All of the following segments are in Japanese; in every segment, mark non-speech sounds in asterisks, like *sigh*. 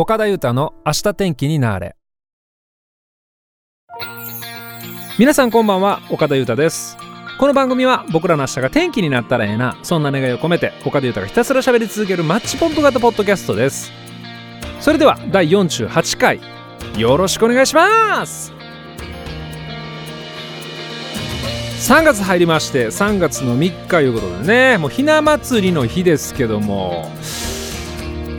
岡田裕太の明日天気になれ。皆さんこんばんは岡田裕太です。この番組は僕らの明日が天気になったらええなそんな願いを込めて岡田裕太がひたすら喋り続けるマッチポンプ型ポッドキャストです。それでは第48回よろしくお願いします。3月入りまして3月の3日ということでねもうひな祭りの日ですけども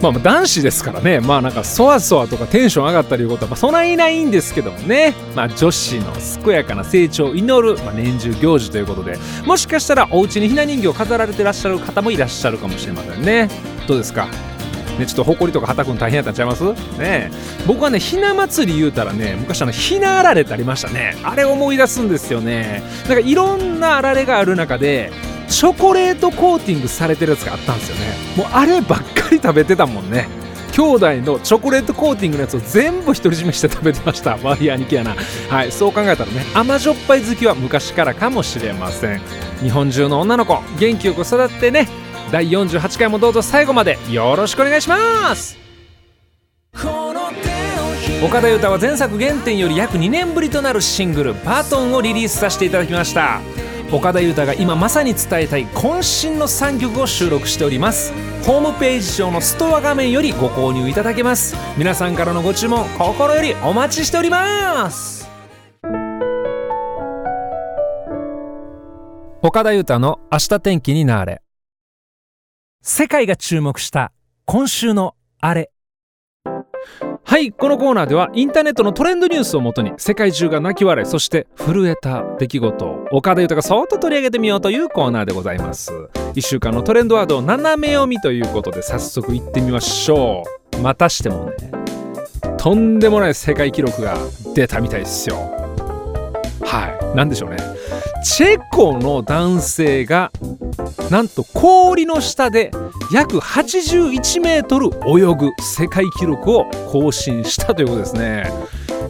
まあ男子ですからね。まあなんかそわそわとかテンション上がったりいうことは、まあ、そないないんですけどもね。まあ女子の健やかな成長を祈る、まあ、年中行事ということで。もしかしたらお家にひな人形を飾られてらっしゃる方もいらっしゃるかもしれませんね。どうですか？ね、ちょっとほこりとかはたくの大変やったんちゃいます？ね。僕はねひな祭り言うたらね昔あのひなあられってありましたね。あれ思い出すんですよね。なんかいろんなあられがある中でチョコレートコーティングされてるやつがあったんですよね。もうあればっかり食べてたもんね。兄弟のチョコレートコーティングのやつを全部独り占めして食べてました。ワイヤー兄貴やなはいそう考えたらね甘じょっぱい好きは昔からかもしれません。日本中の女の子元気よく育ってね。第48回もどうぞ最後まで。よろしくお願いします。岡田裕太は前作原点より約2年ぶりとなるシングル「バトン」をリリースさせていただきました。岡田裕太が今まさに伝えたい渾身の3曲を収録しております。ホームページ上のストア画面よりご購入いただけます。皆さんからのご注文心よりお待ちしております。岡田裕太の明日天気になれ。世界が注目した今週のあれ。はいこのコーナーではインターネットのトレンドニュースをもとに世界中が泣き笑いそして震えた出来事を岡田裕太がそっと取り上げてみようというコーナーでございます。1週間のトレンドワードを斜め読みということで早速いってみましょう。またしてもねとんでもない世界記録が出たみたいですよ。はい。何でしょうね。チェコの男性がなんと氷の下で約81メートル泳ぐ世界記録を更新したということですね。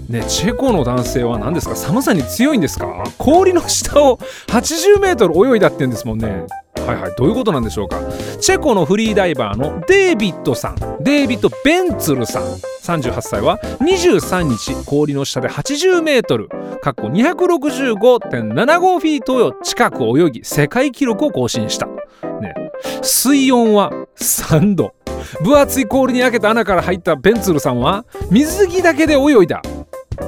ね、チェコの男性は何ですか？寒さに強いんですか？氷の下を80メートル泳いだって言うんですもんね。はいはい。どういうことなんでしょうか。チェコのフリーダイバーのデイビッドさん。デイビッド・ベンツルさん。38歳は。23日氷の下で80メートル。かっこ265.75フィートを近く泳ぎ世界記録を更新した、ね、水温は3度。分厚い氷に開けた穴から入ったベンツルさんは水着だけで泳いだ。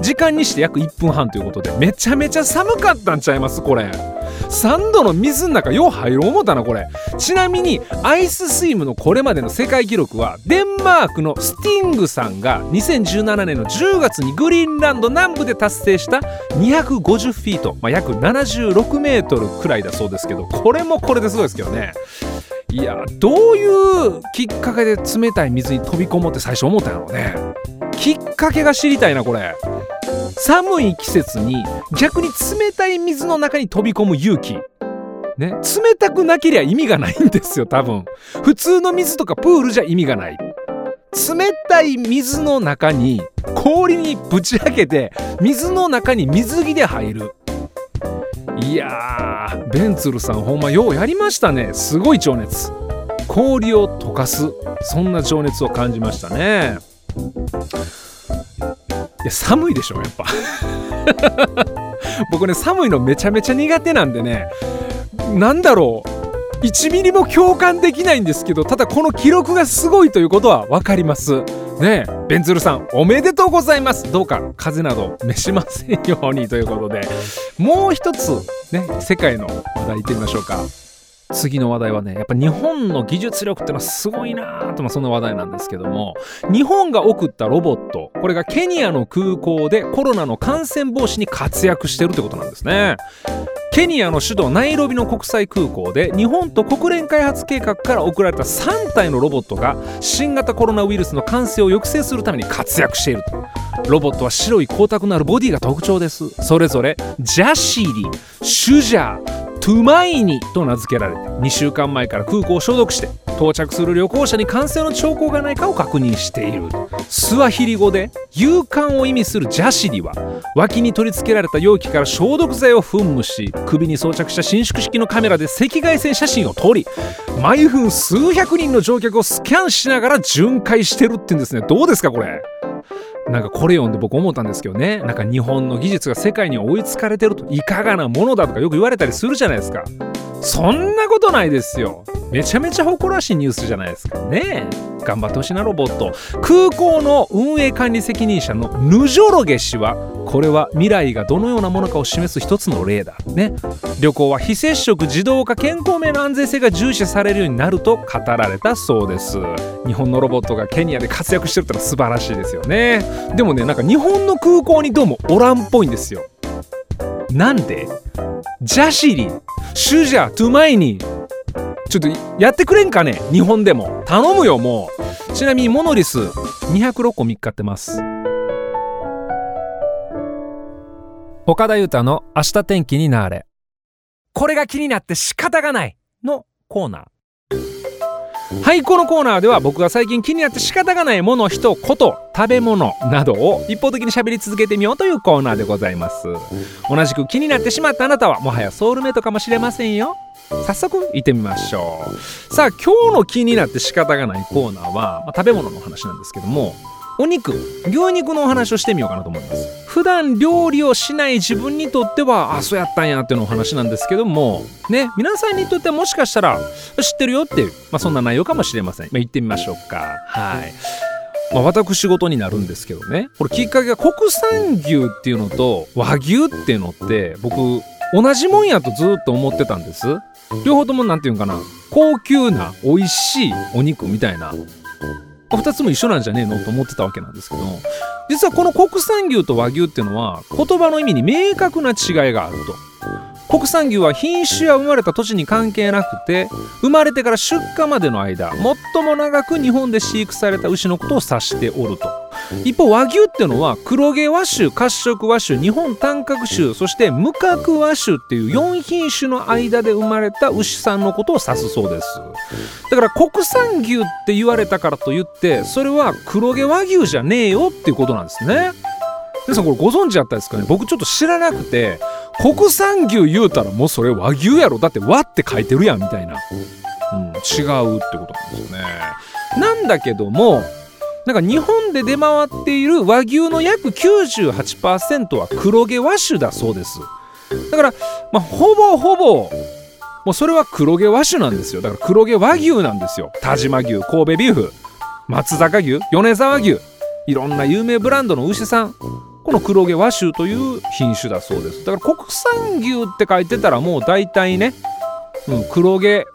時間にして約1分半ということでめちゃめちゃ寒かったんちゃいますこれ。3度の水の中よう入ろう思ったなこれ。ちなみにアイススイムのこれまでの世界記録はデンマークのスティングさんが2017年の10月にグリーンランド南部で達成した250フィート、まあ、約76メートルくらいだそうですけどこれもこれですごいですけどね。いやどういうきっかけで冷たい水に飛び込もうって最初思ったんやろうね。きっかけが知りたいなこれ。寒い季節に逆に冷たい水の中に飛び込む勇気。ね。冷たくなけりゃ意味がないんですよ多分。普通の水とかプールじゃ意味がない。冷たい水の中に氷にぶち開けて水の中に水着で入る。いやーベンツルさんほんまようやりましたね。すごい情熱。氷を溶かす。そんな情熱を感じましたね。や寒いでしょやっぱ。*laughs* 僕ね寒いのめちゃめちゃ苦手なんでねなんだろう。1ミリも共感できないんですけどただこの記録がすごいということは分かります。ねえベンズルさんおめでとうございます。どうか風邪など召しませんようにということで。もう一つね世界の話題いってみましょうか。次の話題はねやっぱ日本の技術力ってのはすごいなとまあそんな話題なんですけども日本が送ったロボットこれがケニアの空港でコロナの感染防止に活躍してるってことなんですね。ケニアの首都ナイロビの国際空港で日本と国連開発計画から送られた3体のロボットが新型コロナウイルスの感染を抑制するために活躍していると。ロボットは白い光沢のあるボディが特徴です。それぞれジャシーリシュジャートゥマイニと名付けられて2週間前から空港を消毒して到着する旅行者に感染の兆候がないかを確認しているスワヒリ語で勇敢を意味するジャシリは脇に取り付けられた容器から消毒剤を噴霧し首に装着した伸縮式のカメラで赤外線写真を撮り毎分数百人の乗客をスキャンしながら巡回してるって言うんですね。どうですかこれ？なんかこれ読んで僕思ったんですけどね。なんか日本の技術が世界に追いつかれてると。いかがなものだとかよく言われたりするじゃないですか。そんなこないですよ。めちゃめちゃ誇らしいニュースじゃないですか。ね頑張ってほしいなロボット。空港の運営管理責任者のヌジョロゲ氏はこれは未来がどのようなものかを示す一つの例だ。ね。旅行は非接触自動化健康面の安全性が重視されるようになると語られたそうです。日本のロボットがケニアで活躍してるってのは素晴らしいですよね。でもねなんか日本の空港にどうもおらんっぽいんですよ。なんで？ジャシリシュジャトゥマイニちょっとやってくれんかね？日本でも。頼むよもう。ちなみにモノリス206個見っかってます。岡田裕太の明日天気になれ。これが気になって仕方がないのコーナー。はいこのコーナーでは僕が最近気になって仕方がないもの人こと食べ物などを一方的に喋り続けてみようというコーナーでございます。同じく気になってしまったあなたはもはやソウルメイトかもしれませんよ。早速行ってみましょうさあ今日の気になって仕方がないコーナーは、まあ、食べ物の話なんですけどもお肉牛肉のお話をしてみようかなと思います。普段料理をしない自分にとってはあそうやったんやっていうのお話なんですけどもね皆さんにとってはもしかしたら知ってるよっていう、まあ、そんな内容かもしれません、まあ、行ってみましょうか。はい。まあ、私事になるんですけどね。これきっかけが国産牛っていうのと和牛っていうのって僕同じもんやとずっと思ってたんです。両方とも何て言うんかな。高級な美味しいお肉みたいな2つも一緒なんじゃねえのと思ってたわけなんですけど実はこの国産牛と和牛っていうのは言葉の意味に明確な違いがあると。国産牛は品種や生まれた土地に関係なくて生まれてから出荷までの間最も長く日本で飼育された牛のことを指しておると一方和牛っていうのは黒毛和種褐色和種日本短角種そして無角和種っていう4品種の間で生まれた牛さんのことを指すそうです。だから国産牛って言われたからといってそれは黒毛和牛じゃねえよっていうことなんですね。皆さんこれご存知だったですかね？僕ちょっと知らなくて国産牛言うたらもうそれ和牛やろ。だって和って書いてるやんみたいな、うん、違うってことなんですよね。なんだけどもなんか日本で出回っている和牛の約98%は黒毛和種だそうです。だから、まあ、ほぼほぼもうそれは黒毛和種なんですよ。だから黒毛和牛なんですよ。田島牛神戸ビーフ松坂牛米沢牛いろんな有名ブランドの牛さんこの黒毛和種という品種だそうです。だから国産牛って書いてたらもう大体ね、うん、黒毛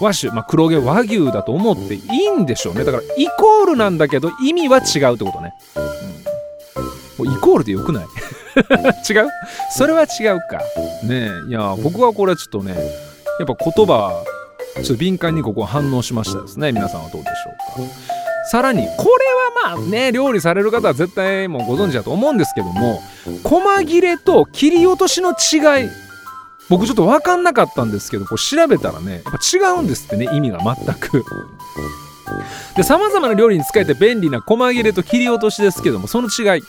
和種、まあ、黒毛和牛だと思っていいんでしょうね。だからイコールなんだけど意味は違うってことね、うん、イコールでよくない？*laughs* 違う？それは違うか。ねえ。いや僕はこれちょっとねやっぱ言葉ちょっと敏感にここ反応しましたですね。皆さんはどうでしょうか。さらにこれはまあね料理される方は絶対もうご存知だと思うんですけども細切れと切り落としの違い僕ちょっと分かんなかったんですけどこう調べたらねやっぱ違うんですってね意味が全く。で様々な料理に使えて便利な細切れと切り落としですけどもその違い。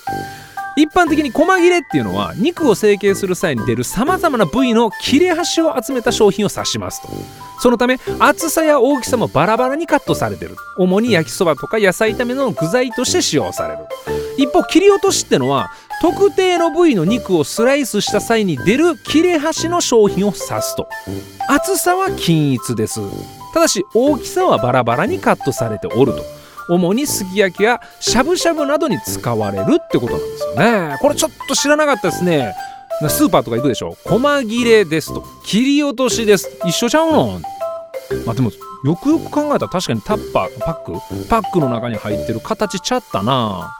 一般的に細切れっていうのは肉を成形する際に出るさまざまな部位の切れ端を集めた商品を指しますと。そのため厚さや大きさもバラバラにカットされてる。主に焼きそばとか野菜炒めの具材として使用される。一方切り落としってのは特定の部位の肉をスライスした際に出る切れ端の商品を指すと。厚さは均一です。ただし大きさはバラバラにカットされておると。主にすき焼きやしゃぶしゃぶなどに使われるってことなんですよね。これちょっと知らなかったですね。スーパーとか行くでしょ。細切れですと。切り落としです。一緒ちゃうの？まあでもよくよく考えたら確かにタッパーパック？パックの中に入ってる形ちゃったな。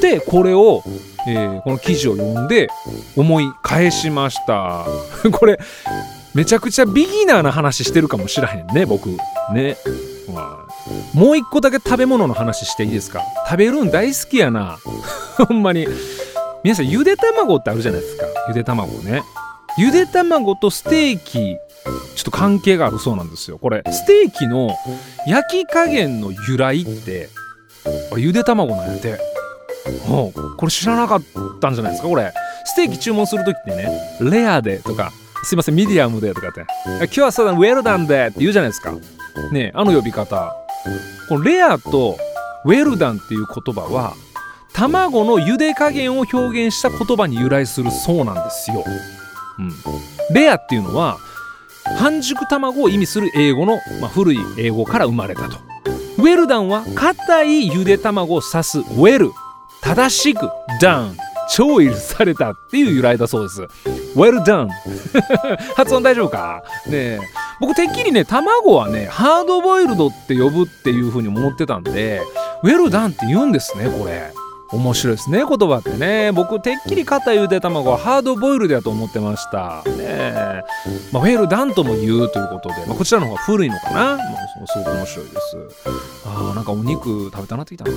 でこれを、えー、この記事を読んで思い返しました。*laughs* これめちゃくちゃビギナーな話してるかもしらへんね僕。ね、まあ、もう一個だけ食べ物の話していいですか？食べるん大好きやな。*laughs* ほんまに。皆さんゆで卵ってあるじゃないですか。ゆで卵ね。ゆで卵とステーキちょっと関係があるそうなんですよ。これステーキの焼き加減の由来ってあれゆで卵なんやて。おこれ知らなかったんじゃないですか？これ。ステーキ注文する時ってねレアでとかすいませんミディアムでとかって。今日はそうだウェルダンでって言うじゃないですか。ねあの呼び方。このレアとウェルダンっていう言葉は卵の茹で加減を表現した言葉に由来するそうなんですよ。うん、レアっていうのは半熟卵を意味する英語の、まあ、古い英語から生まれたと。ウェルダンは硬いゆで卵を指すウェル。正しくダウン調理されたっていう由来だそうです。Well done *laughs* 発音大丈夫か？ねえ。僕てっきりね卵はねハードボイルドって呼ぶっていう風に思ってたんで Well done って言うんですねこれ。面白いですね言葉ってね。僕てっきり硬いゆで卵はハードボイルドやと思ってました。ねまあ、ウェルダンとも言うということで、まあ、こちらの方が古いのかな、まあ、すごく面白いです。あーなんかお肉食べたなってきたな。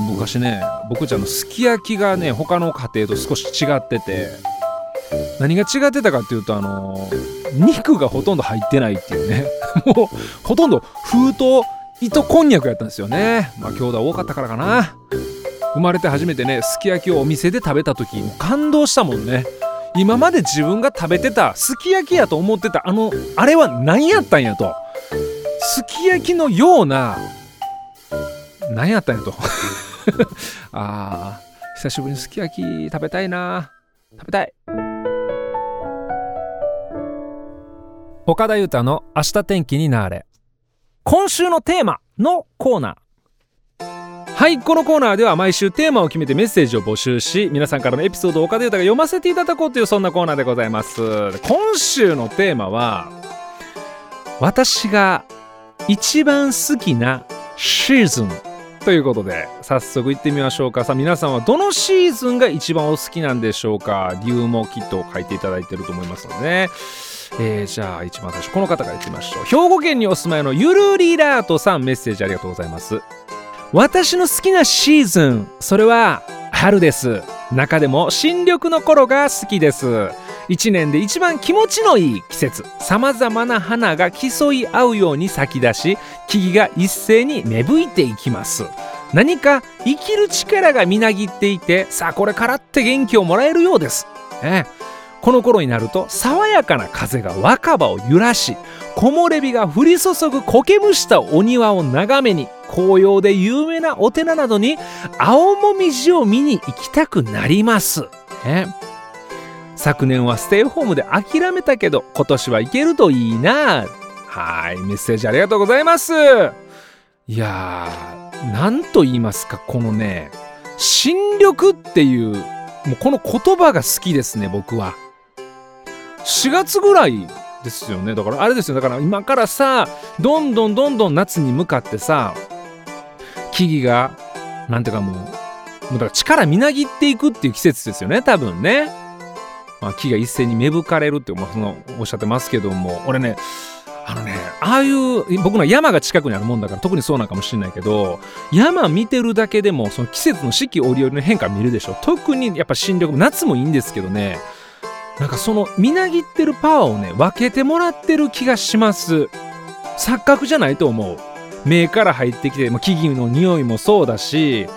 昔ね僕じゃんのすき焼きがね他の家庭と少し違ってて何が違ってたかっていうとあの肉がほとんど入ってないっていうね。*laughs* もうほとんど封筒糸こんにゃくやったんですよね。まあ兄弟多かったからかな。生まれて初めてねすき焼きをお店で食べた時もう感動したもんね。今まで自分が食べてたすき焼きやと思ってたあのあれは何やったんやと。すき焼きのような何やったんやと。*laughs* *laughs* あー久しぶりにすき焼き食べたいな。食べたい。岡田裕太の明日天気になれ。今週のテーマのコーナー。はいこのコーナーでは毎週テーマを決めてメッセージを募集し皆さんからのエピソードを岡田裕太が読ませていただこうというそんなコーナーでございます。今週のテーマは私が一番好きなシーズン。ということで早速行ってみましょうか。さあ皆さんはどのシーズンが一番お好きなんでしょうか？理由もきっと書いていただいてると思いますのでね。えー、じゃあ一番最初この方からいきましょう。兵庫県にお住まいのゆるりラートさんメッセージありがとうございます。私の好きなシーズンそれは春です。中でも新緑の頃が好きです。一年で一番気持ちのいい季節。さまざまな花が競い合うように咲き出し木々が一斉に芽吹いていきます。何か生きる力がみなぎっていてさあこれからって元気をもらえるようです、ね、この頃になると爽やかな風が若葉を揺らし木漏れ日が降り注ぐ苔むしたお庭を眺めに紅葉で有名なお寺などに青もみじを見に行きたくなります、ね、昨年はステイホームで諦めたけど今年は行けるといいな。はいメッセージありがとうございます。いやー何と言いますかこのね新緑っていうもうこの言葉が好きですね僕は。4月ぐらいですよね。だからあれですよ。だから今からさどんどんどんどん夏に向かってさ木々がなんていうかもうもうだから力みなぎっていくっていう季節ですよね多分ね、まあ、木が一斉に芽吹かれるって、まあ、そのおっしゃってますけども俺ねあのねああいう僕の山が近くにあるもんだから特にそうなんかもしれないけど山見てるだけでもその季節の四季折々の変化見るでしょ。特にやっぱ新緑夏もいいんですけどねなんかそのみなぎってるパワーをね分けてもらってる気がします。錯覚じゃないと思う。目から入ってきて、まあ、木々の匂いもそうだし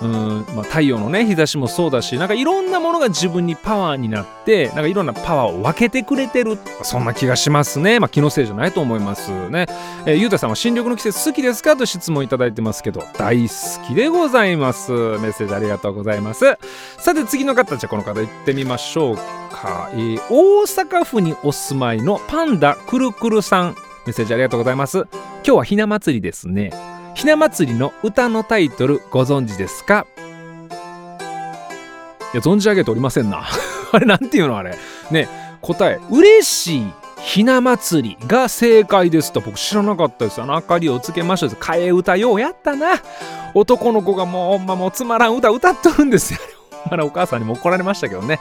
うんまあ、太陽のね日差しもそうだしなんかいろんなものが自分にパワーになってなんかいろんなパワーを分けてくれてる。そんな気がしますね。まあ気のせいじゃないと思いますね、えー、ゆうたさんは新緑の季節好きですか？と質問いただいてますけど大好きでございます。メッセージありがとうございます。さて次の方じゃこの方行ってみましょうか、えー、大阪府にお住まいのパンダくるくるさん。メッセージありがとうございます。今日はひな祭りですね。ひな祭りの歌のタイトルご存知ですか？いや存じ上げておりませんな *laughs* あれなんていうのあれね答え嬉しいひな祭りが正解ですと僕知らなかったですあの明かりをつけましょう替え歌ようやったな男の子がもうほんまもうつまらん歌歌っとるんですよ *laughs* まだお母さんにも怒られましたけどね。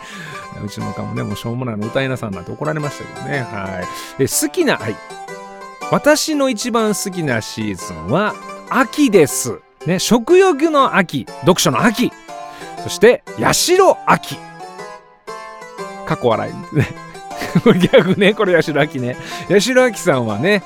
うちのおかもね、もうしょうもないの歌いなさんなんて怒られましたけどね。はい。で、好きな、はい。私の一番好きなシーズンは、秋です。ね、食欲の秋、読書の秋、そして八代秋。括弧笑い。*laughs* ね。逆ね、これ八代秋ね。八代亜紀さんはね、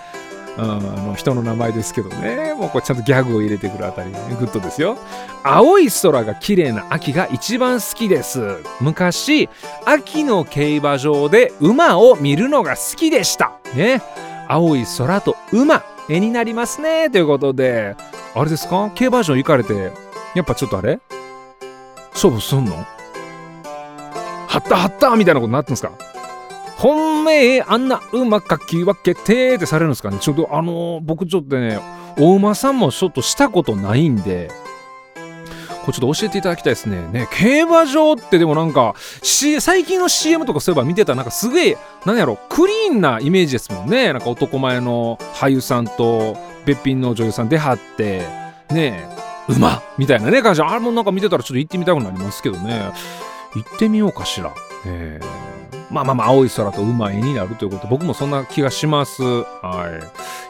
うん、あの人の名前ですけどねもうこれちゃんとギャグを入れてくるあたり、ね、グッドですよ青い空が綺麗な秋が一番好きです昔秋の競馬場で馬を見るのが好きでしたね青い空と馬絵になりますねということであれですか？競馬場行かれてやっぱちょっとあれ？勝負すんの？はったはったみたいなことになってんですか？本命あんな馬かき分けてってされるんですかね？ちょっとあのー、僕ちょっとねお馬さんもちょっとしたことないんでこれちょっと教えていただきたいですね。ね、競馬場ってでもなんか、C、最近の CM とかそういえば見てたなんかすげえ、なんやろ、クリーンなイメージですもんね。なんか男前の俳優さんとべっぴんの女優さん出張って、ね馬みたいなね感じあれもなんか見てたらちょっと行ってみたくなりますけどね。行ってみようかしら。えーまあまあまあ青い空と馬絵になるということ僕もそんな気がします。は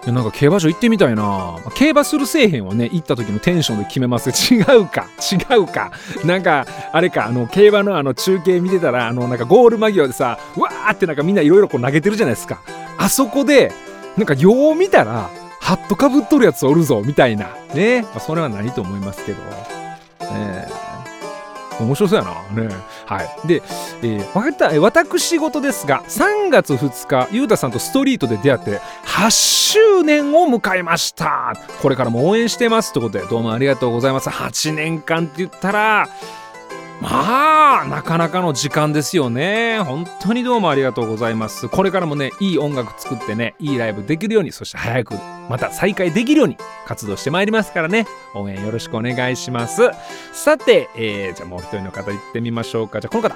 い。いやなんか競馬場行ってみたいな。まあ競馬するせえへんはね行った時のテンションで決めます。*laughs* 違うか。違うか。なんかあれかあの競馬のあの中継見てたらあのなんかゴール間際でさわーってなんかみんないろいろこう投げてるじゃないですか。あそこでなんかよう見たらハットかぶっとるやつおるぞみたいな。ね、まあ、それはないと思いますけど。ね。面白そうやな。ね。はい。で、えー、また。私事ですが、3月2日、ゆうたさんとストリートで出会って、8周年を迎えました。これからも応援してます。ということで、どうもありがとうございます。8年間って言ったら、まあなかなかの時間ですよね。本当にどうもありがとうございます。これからもねいい音楽作ってねいいライブできるようにそして早くまた再開できるように活動してまいりますからね。応援よろしくお願いします。さて、えー、じゃあもう一人の方行ってみましょうか。じゃあこの方。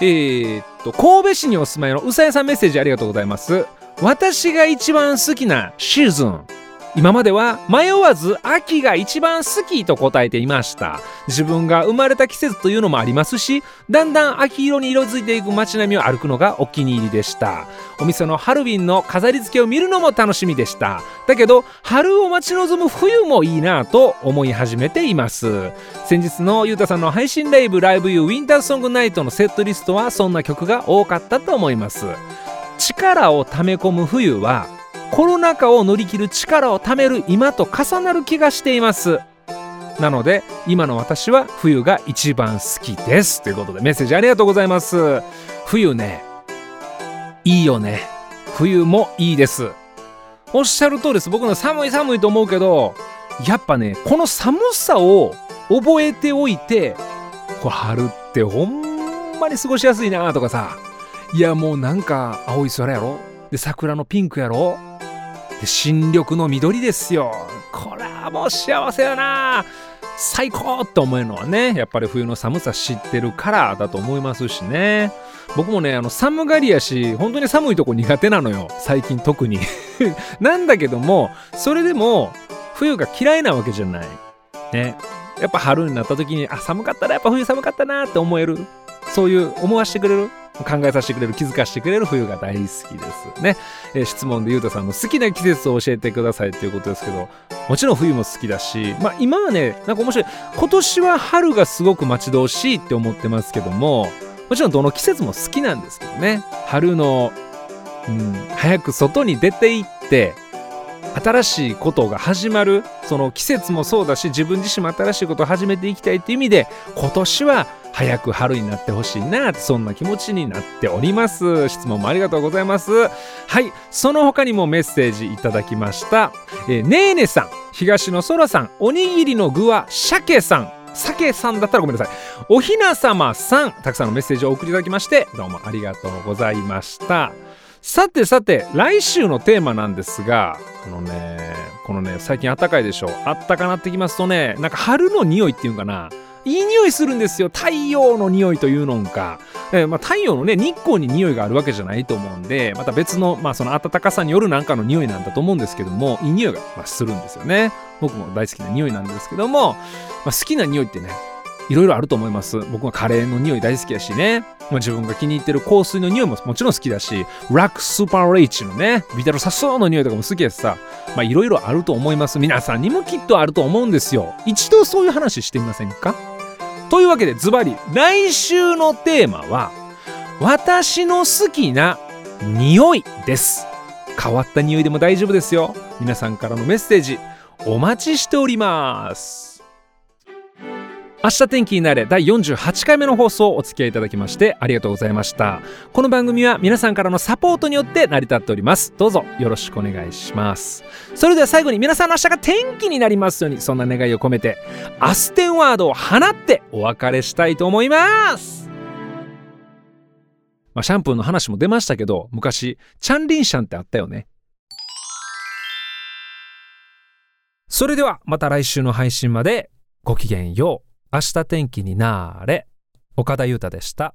えー、っと神戸市にお住まいのうさやさんメッセージありがとうございます。私が一番好きなシーズン。今までは迷わず秋が一番好きと答えていました。自分が生まれた季節というのもありますしだんだん秋色に色づいていく街並みを歩くのがお気に入りでした。お店のハルビンの飾り付けを見るのも楽しみでした。だけど春を待ち望む冬もいいなと思い始めています。先日のゆうたさんの配信ライブライブユーウィンターソングナイトのセットリストはそんな曲が多かったと思います。力を溜め込む冬はコロナ禍を乗り切る力を貯める今と重なる気がしています。なので今の私は冬が一番好きです。ということでメッセージありがとうございます。冬ね。いいよね。冬もいいです。おっしゃる通りです。僕の寒い寒いと思うけどやっぱねこの寒さを覚えておいてこれ春ってほんまに過ごしやすいなとかさ。いやもうなんか青い空やろ。で桜のピンクやろ？で新緑の緑ですよ。これはもう幸せやな。最高って思えるのはねやっぱり冬の寒さ知ってるからだと思いますしね。僕もねあの寒がりやし本当に寒いとこ苦手なのよ。最近特に。*laughs* なんだけどもそれでも冬が嫌いなわけじゃない。ね。やっぱ春になった時にあ寒かったなやっぱ冬寒かったなって思える。そういう思わせてくれる。考えさせてくれる気づかせてくれる冬が大好きです。ね、えー、質問でゆうたさんの好きな季節を教えてくださいということですけどもちろん冬も好きだしまあ今はねなんか面白い。今年は春がすごく待ち遠しいって思ってますけどももちろんどの季節も好きなんですけどね。春の、うん、早く外に出て行って新しいことが始まる。その季節もそうだし自分自身も新しいことを始めていきたいっていう意味で今年は早く春になってほしいなそんな気持ちになっております。質問もありがとうございます。はいその他にもメッセージいただきました、えー、ねえねさん東野空さんおにぎりの具は鮭さん。鮭さんだったらごめんなさい。おひなさまさんたくさんのメッセージをお送りいただきましてどうもありがとうございました。さてさて来週のテーマなんですがこのねこのね最近あったかいでしょ。あったかなってきますとねなんか春の匂いっていうかな。いい匂いするんですよ。太陽の匂いというのか、えー、まあ、太陽のね日光に匂いがあるわけじゃないと思うんでまた別の,、まあその暖かさによるなんかの匂いなんだと思うんですけどもいい匂いが、まあ、するんですよね。僕も大好きな匂いなんですけども、まあ、好きな匂いってねいろいろあると思います。僕はカレーの匂い大好きだしね。まあ、自分が気に入ってる香水の匂いももちろん好きだし、ラックスーパーレイチのね、ビタルサソーの匂いとかも好きやしさ、まあいろいろあると思います。皆さんにもきっとあると思うんですよ。一度そういう話してみませんか？というわけでズバリ来週のテーマは私の好きな匂いです変わった匂いでも大丈夫ですよ皆さんからのメッセージお待ちしております明日天気になれ第48回目の放送お付き合いいただきましてありがとうございました。この番組は皆さんからのサポートによって成り立っております。どうぞよろしくお願いします。それでは最後に皆さんの明日が天気になりますようにそんな願いを込めてアステンワードを放ってお別れしたいと思います。まあ、シャンプーの話も出ましたけど昔チャンリンシャンってあったよね。それではまた来週の配信までごきげんよう。明日天気になーれ岡田裕太でした。